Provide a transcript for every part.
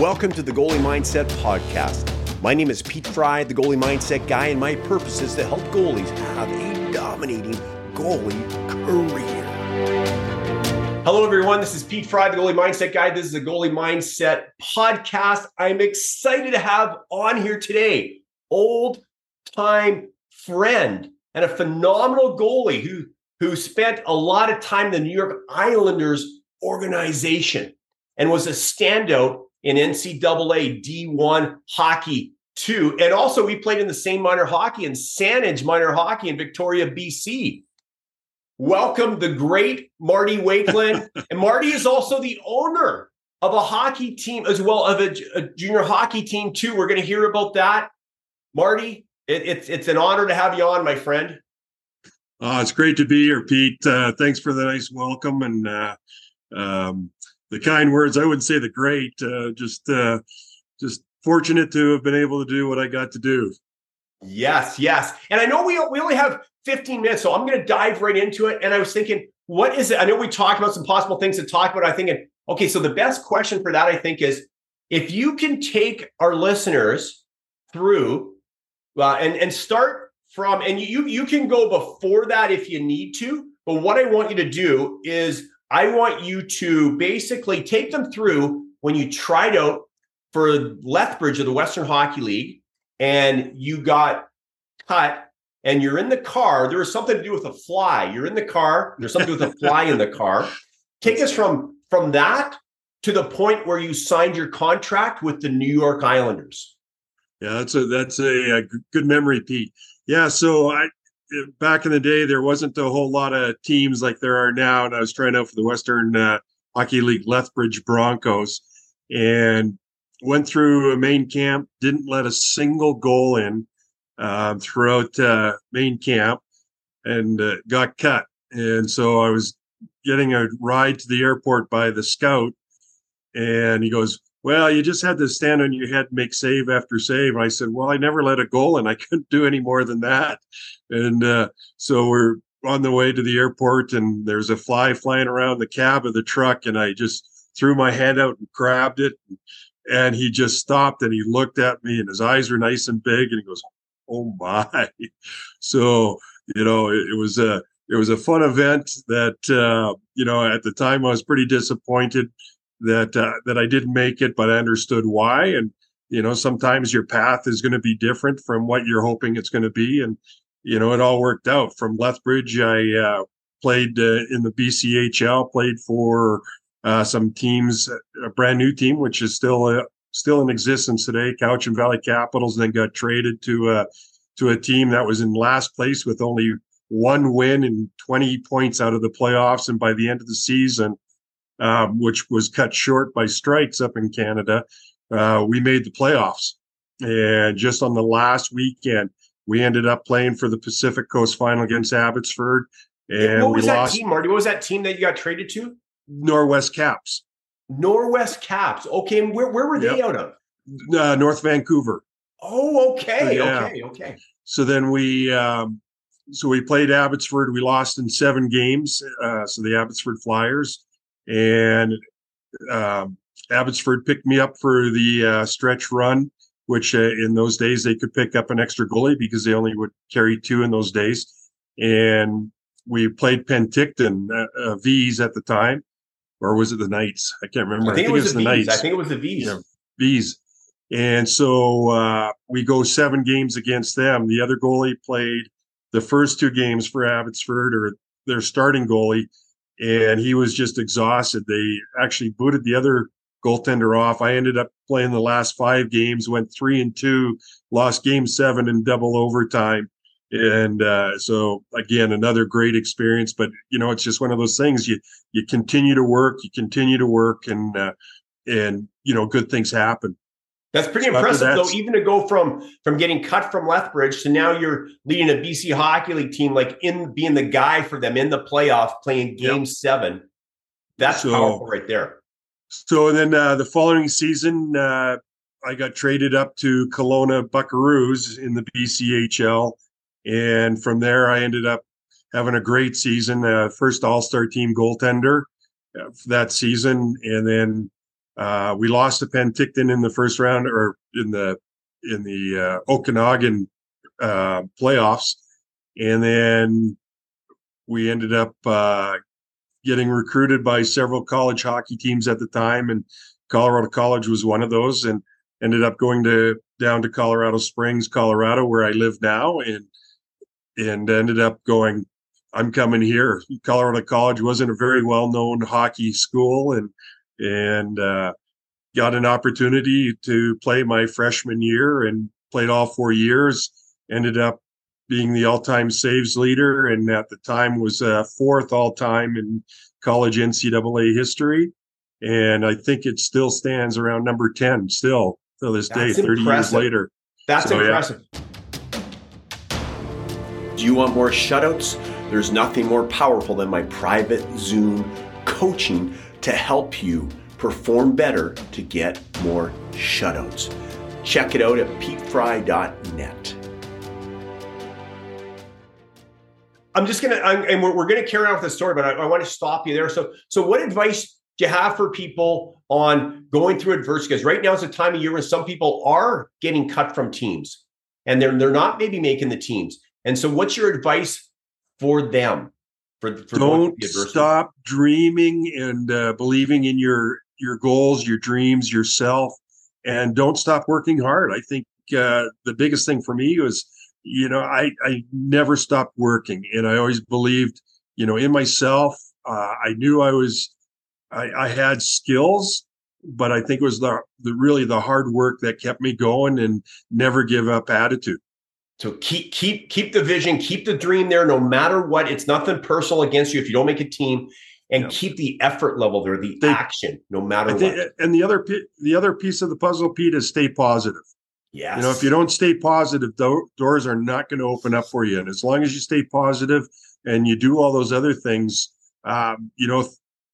Welcome to the Goalie Mindset Podcast. My name is Pete Fry, the goalie mindset guy, and my purpose is to help goalies have a dominating goalie career. Hello, everyone. This is Pete Fry, the goalie mindset guy. This is the Goalie Mindset Podcast. I'm excited to have on here today old time friend and a phenomenal goalie who, who spent a lot of time in the New York Islanders organization and was a standout in NCAA D1 hockey too. And also, we played in the same minor hockey in Saanich minor hockey in Victoria, BC. Welcome the great Marty Wakelyn. and Marty is also the owner of a hockey team as well of a, a junior hockey team too. We're going to hear about that. Marty, it, it's it's an honor to have you on, my friend. Oh, it's great to be here, Pete. Uh, thanks for the nice welcome and uh, um, the kind words. I wouldn't say the great, uh, just uh, just fortunate to have been able to do what I got to do. Yes, yes. And I know we we only have 15 minutes, so I'm going to dive right into it. And I was thinking, what is it? I know we talked about some possible things to talk about. I think, okay, so the best question for that, I think, is if you can take our listeners through uh, and and start from, and you you can go before that if you need to. But what I want you to do is I want you to basically take them through when you tried out for Lethbridge of the Western Hockey League and you got cut and you're in the car. There was something to do with a fly. You're in the car. There's something with a fly in the car. Take us from from that to the point where you signed your contract with the New York Islanders. Yeah, that's a that's a, a good memory, Pete. Yeah, so I back in the day, there wasn't a whole lot of teams like there are now, and I was trying out for the Western uh, Hockey League Lethbridge Broncos, and went through a main camp, didn't let a single goal in uh, throughout uh, main camp, and uh, got cut. And so I was getting a ride to the airport by the scout, and he goes, well, you just had to stand on your head, and make save after save. And I said, well, I never let a goal and I couldn't do any more than that. And uh, so we're on the way to the airport, and there's a fly flying around the cab of the truck, and I just threw my hand out and grabbed it. And he just stopped and he looked at me, and his eyes were nice and big, and he goes, "Oh my!" So you know, it, it was a it was a fun event that uh, you know at the time I was pretty disappointed that uh, that I didn't make it, but I understood why. And you know, sometimes your path is going to be different from what you're hoping it's going to be, and you know, it all worked out. From Lethbridge, I uh, played uh, in the BCHL, played for uh, some teams, a brand new team, which is still uh, still in existence today, Cowichan Valley Capitals, then got traded to a uh, to a team that was in last place with only one win and 20 points out of the playoffs. And by the end of the season, um, which was cut short by strikes up in Canada, uh, we made the playoffs. And just on the last weekend, we ended up playing for the Pacific Coast Final against Abbotsford. And what was we that lost team, Marty? What was that team that you got traded to? Norwest Caps, Norwest Caps. Okay, and where, where were they Yep. out of? uh, North Vancouver. Oh, okay, Yeah. okay, okay. So then we, um, so we played Abbotsford. We lost in seven games. Uh, so the Abbotsford Flyers and um, Abbotsford picked me up for the uh, stretch run, which uh, in those days they could pick up an extra goalie because they only would carry two in those days. And we played Penticton uh, uh, V's at the time, or was it the Knights? I can't remember. I think, it was, the the Knights. I think it was the V's. Yeah. V's. And so uh, we go seven games against them. The other goalie played the first two games for Abbotsford, or their starting goalie, and he was just exhausted. They actually booted the other goaltender off. I ended up playing the last five games, went three and two, lost game seven in double overtime. And uh, so again, another great experience. But you know, it's just one of those things. You you continue to work, you continue to work, and uh, and you know, good things happen. That's pretty So impressive, that- though. Even to go from from getting cut from Lethbridge to now you're leading a BC Hockey League team, like in being the guy for them in the playoff, playing Game Seven. That's So- powerful, right there. So then uh, the following season, uh, I got traded up to Kelowna Buckaroos in the BCHL, and from there I ended up having a great season. Uh, first All Star team goaltender uh, for that season, and then Uh, we lost to Penticton in the first round, or in the in the uh, Okanagan uh, playoffs, and then we ended up uh, getting recruited by several college hockey teams at the time, and Colorado College was one of those, and ended up going to down to Colorado Springs, Colorado, where I live now, and and ended up going. I'm coming here. Colorado College wasn't a very well known hockey school, and and uh, got an opportunity to play my freshman year and played all four years. Ended up being the all-time saves leader, and at the time was uh, fourth all-time in college NCAA history. And I think it still stands around number ten still to this That's day, thirty impressive. years later. That's so, impressive. Yeah. Do you want more shutouts? There's nothing more powerful than my private Zoom coaching to help you perform better to get more shutouts. Check it out at petefry.net. I'm just gonna, I'm, and we're, we're, gonna carry on with the story, but I, I want to stop you there. So, so what advice do you have for people on going through adversity? Because right now is a time of year when some people are getting cut from teams, and they're they're not maybe making the teams. And so, what's your advice for them? For, for don't stop dreaming and uh, believing in your your goals, your dreams, yourself, and don't stop working hard. I think uh, the biggest thing for me was, you know, I I never stopped working, and I always believed, you know, in myself. Uh, I knew I was, I, I had skills, but I think it was the, the really the hard work that kept me going and never give up attitude. So keep keep keep the vision, keep the dream there, no matter what. It's nothing personal against you if you don't make a team and yeah. keep the effort level there, the they, action, no matter think, what. And the other the other piece of the puzzle, Pete, is stay positive. Yeah, you know, if you don't stay positive, do- doors are not going to open up for you. And as long as you stay positive and you do all those other things, um, you know,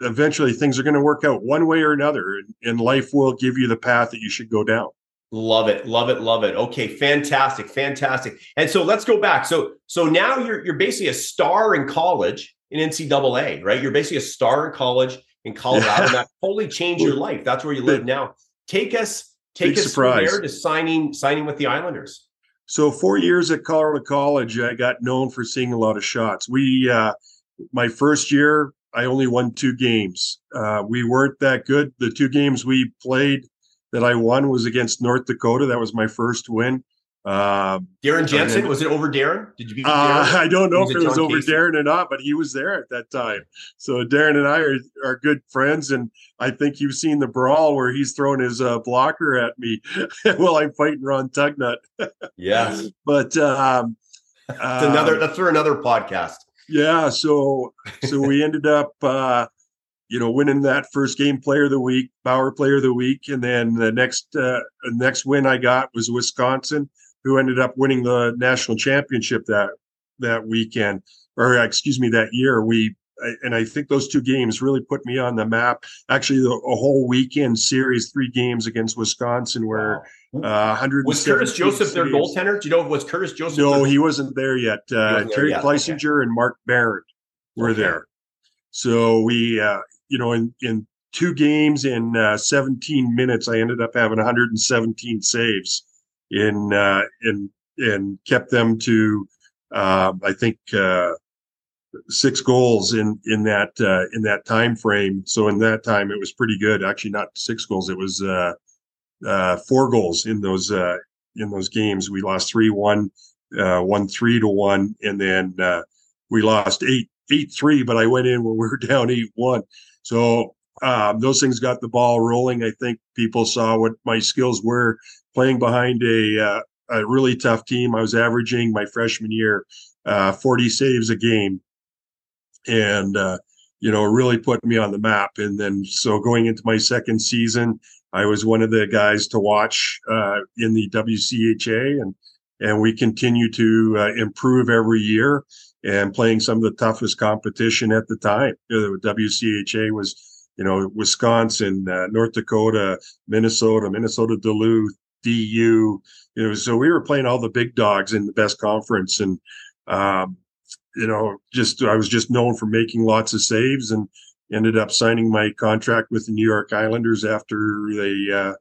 eventually things are going to work out one way or another, and, and life will give you the path that you should go down. Love it, love it, love it. Okay, fantastic, fantastic. And so let's go back. So so now you're you're basically a star in college in NCAA, right? You're basically a star in college in Colorado, and that totally changed your life. That's where you live now. Take us, take Big us surprise. there to signing signing with the Islanders. So four years at Colorado College, I got known for seeing a lot of shots. We, uh, my first year, I only won two games. Uh, we weren't that good. The two games we played that I won was against North Dakota. That was my first win. Uh, Darren Jensen was it over Darren? Did you beat uh, Darren? I don't know if it was over Casey? Darren or not, but he was there at that time. So Darren and I are, are good friends, and I think you've seen the brawl where he's throwing his uh, blocker at me while I'm fighting Ron Tugnutt. yes, but um, that's another um, that's for another podcast. Yeah, so so we ended up uh, you know, winning that first game player of the week, Bauer player of the week, and then the next uh, next win I got was Wisconsin who ended up winning the national championship that that weekend, or excuse me, that year. We and I think those two games really put me on the map. Actually, a whole weekend series, three games against Wisconsin, where uh, 100 was Curtis Joseph their goaltender. Do you know was Curtis Joseph? No, he wasn't there yet. Uh, Terry Kleisinger okay. and Mark Barron were okay. there. So we, uh, you know, in in two games in uh, 17 minutes, I ended up having 117 saves in uh, in and kept them to uh, I think uh, six goals in in that uh, in that time frame. So in that time, it was pretty good. Actually, not six goals; it was uh, four goals in those in those games. We lost three one, one three to one, and then we lost eight eight three. But I went in when we were down eight one. So um, those things got the ball rolling. I think people saw what my skills were playing behind a uh, a really tough team. I was averaging my freshman year uh, 40 saves a game, and uh, you know really put me on the map. And then so going into my second season, I was one of the guys to watch uh, in the WCHA, and and we continue to uh, improve every year and playing some of the toughest competition at the time. You know, the WCHA was you know, Wisconsin, uh, North Dakota, Minnesota, Minnesota Duluth, DU. You know, so we were playing all the big dogs in the best conference, and um, you know, just I was just known for making lots of saves, and ended up signing my contract with the New York Islanders after the uh,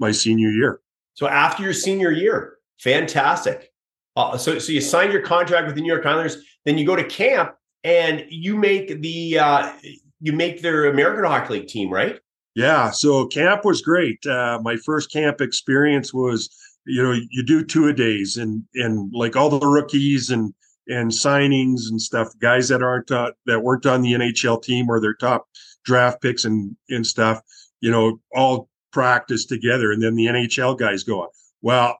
my senior year. So after your senior year, fantastic. Uh, so so you signed your contract with the New York Islanders, then you go to camp and you make the uh, you make their American Hockey League team, right? Yeah. So camp was great. Uh, my first camp experience was, you know, you do two a days and and like all the rookies and and signings and stuff, guys that aren't uh, that weren't on the NHL team or their top draft picks and and stuff, you know, all practice together, and then the NHL guys go on. Well,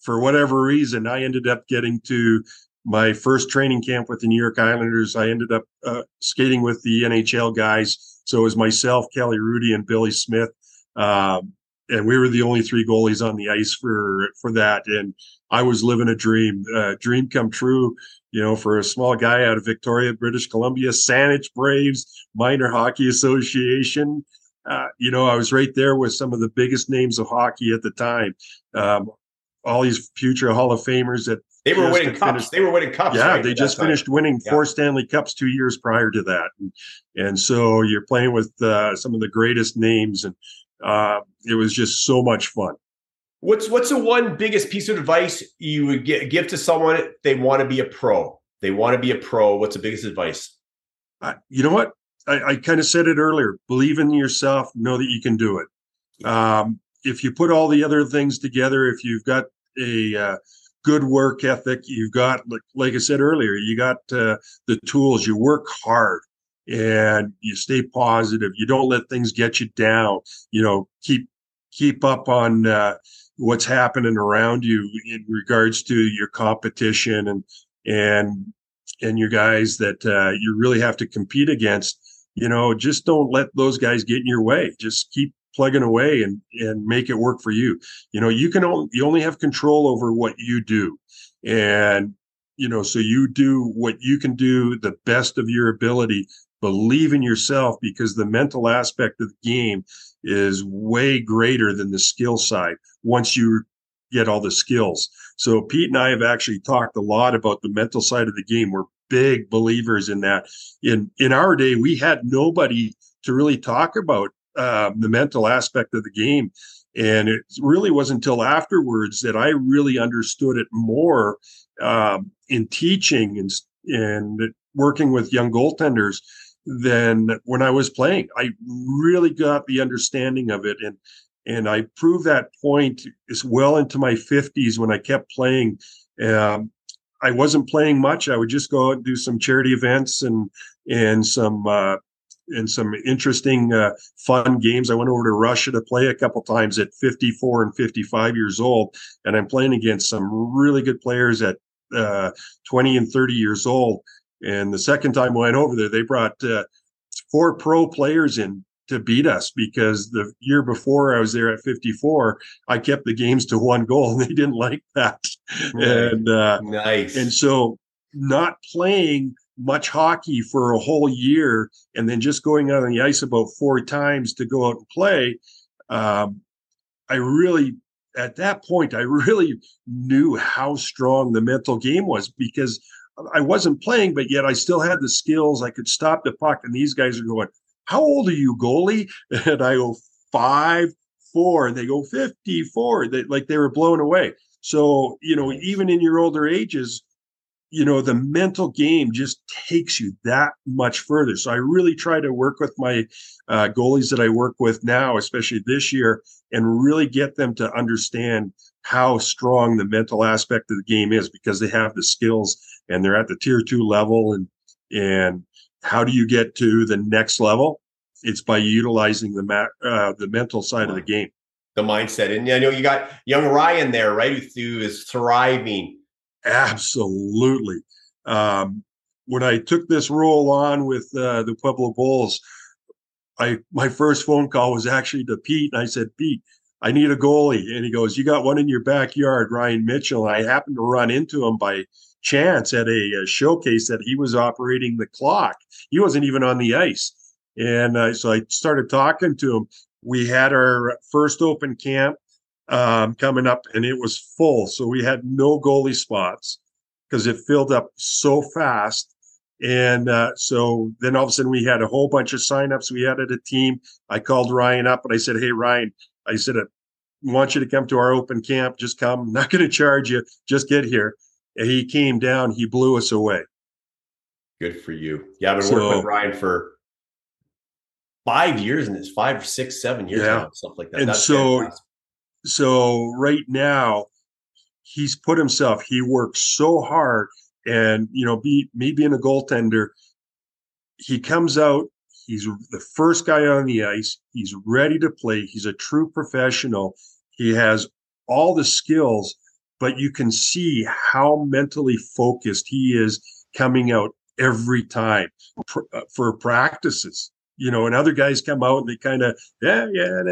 for whatever reason, I ended up getting to my first training camp with the New York Islanders. I ended up uh, skating with the NHL guys. So it was myself, Kelly Hrudey, and Billy Smith. Um, and we were the only three goalies on the ice for for that. And I was living a dream, uh, dream come true. You know, for a small guy out of Victoria, British Columbia, Saanich Braves Minor Hockey Association. Uh, you know, I was right there with some of the biggest names of hockey at the time. Um, all these future Hall of Famers that they were winning cups. Finished, they were winning cups. Yeah, right, they just finished time. winning yeah. four Stanley Cups two years prior to that, and, and so you're playing with uh, some of the greatest names, and uh, it was just so much fun. What's what's the one biggest piece of advice you would get, give to someone they want to be a pro? They want to be a pro. What's the biggest advice? Uh, you know what? I, I kind of said it earlier. Believe in yourself. Know that you can do it. Um, if you put all the other things together, if you've got a uh, good work ethic, you've got like, like I said earlier, you got uh, the tools. You work hard and you stay positive. You don't let things get you down. You know, keep keep up on uh, what's happening around you in regards to your competition and and and your guys that uh, you really have to compete against. You know, just don't let those guys get in your way. Just keep plugging away and and make it work for you. You know, you can only you only have control over what you do, and you know, so you do what you can do the best of your ability believe in yourself because the mental aspect of the game is way greater than the skill side once you get all the skills. So Pete and I have actually talked a lot about the mental side of the game. We're big believers in that. In in our day, we had nobody to really talk about um, the mental aspect of the game. And it really wasn't until afterwards that I really understood it more um, in teaching and and working with young goaltenders than when I was playing. I really got the understanding of it, and and I proved that point as well into my fifties when I kept playing. Um, I wasn't playing much. I would just go out and do some charity events and and some uh, and some interesting uh, fun games. I went over to Russia to play a couple times at 54 and 55 years old, and I'm playing against some really good players at uh, 20 and 30 years old. And the second time I went over there, they brought uh, four pro players in to beat us because the year before I was there at 54, I kept the games to one goal and they didn't like that. Right. And uh, nice. And so not playing much hockey for a whole year and then just going out on the ice about four times to go out and play. Um, I really, at that point, I really knew how strong the mental game was because I wasn't playing, but yet I still had the skills. I could stop the puck, and these guys are going, "How old are you, goalie?" And I go, five, four. And they go, 54. They, like they were blown away. So, you know, even in your older ages, you know, the mental game just takes you that much further. So I really try to work with my uh, goalies that I work with now, especially this year, and really get them to understand how strong the mental aspect of the game is because they have the skills and they're at the tier two level and and how do you get to the next level? It's by utilizing the ma- uh, the mental side of the game. The mindset. And i know you got young ryan there right who is thriving absolutely um, when i took this role on with uh, the pueblo bulls i my first phone call was actually to pete and i said pete I need a goalie. And he goes, You got one in your backyard, Ryan Mitchell. And I happened to run into him by chance at a, a, showcase that he was operating the clock. He wasn't even on the ice. And uh, so I started talking to him. We had our first open camp um, coming up and it was full. So we had no goalie spots because it filled up so fast. And uh, so then all of a sudden we had a whole bunch of signups. We added a team. I called Ryan up and I said, Hey, Ryan, I said, I want you to come to our open camp. Just come. I'm not going to charge you. Just get here. And he came down. He blew us away. Good for you. Yeah, I've been so, working with Ryan for five years and it's five, six, seven years yeah. now, stuff like that. And That's so, fantastic. So right now, he's put himself. He works so hard and you know, be me being a goaltender, he comes out. He's the first guy on the ice. He's ready to play. He's a true professional. He has all the skills, but you can see how mentally focused he is coming out every time uh, for practices. You know, and other guys come out and they kind of, yeah, yeah,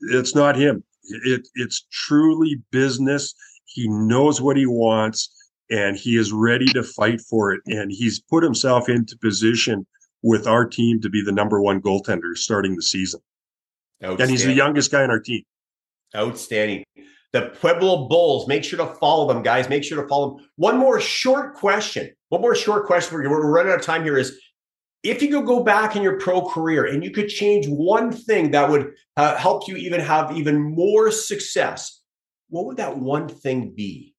it's not him. It, it's truly business. He knows what he wants and he is ready to fight for it. And he's put himself into position with our team to be the number one goaltender starting the season. And he's the youngest guy on our team. Outstanding. The Pueblo Bulls. Make sure to follow them, guys. Make sure to follow them. One more short question. One more short question. We're running out of time here. Is if you could go back in your pro career and you could change one thing that would uh, help you even have even more success, what would that one thing be?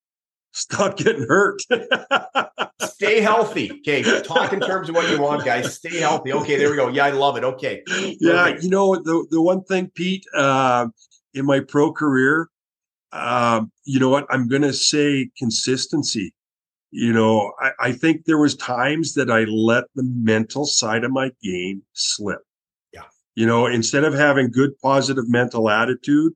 stop getting hurt. Stay healthy. Okay. Talk in terms of what you want, guys. Stay healthy. Okay. There we go. Yeah, I love it. Okay. Yeah. You know, the, the one thing, Pete, uh, in my pro career, um, you know what? I'm going to say consistency. You know, I, I think there was times that I let the mental side of my game slip. Yeah. You know, instead of having good positive mental attitude,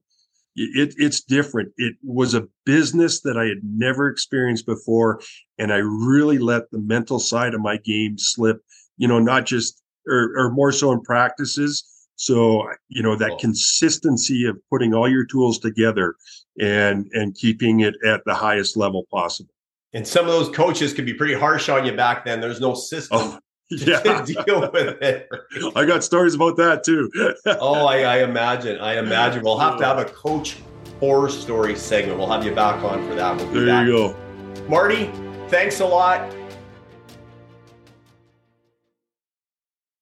it, it's different. It was a business that I had never experienced before. And I really let the mental side of my game slip, you know, not just, or, or more so in practices. So, you know, that consistency of putting all your tools together and, and keeping it at the highest level possible. And some of those coaches could be pretty harsh on you back then. There's no system. Oh yeah. deal with it. I got stories about that too. oh, I, I, imagine. I imagine. We'll have to have a coach horror story segment. We'll have you back on for that. We'll there you go. Marty, thanks a lot.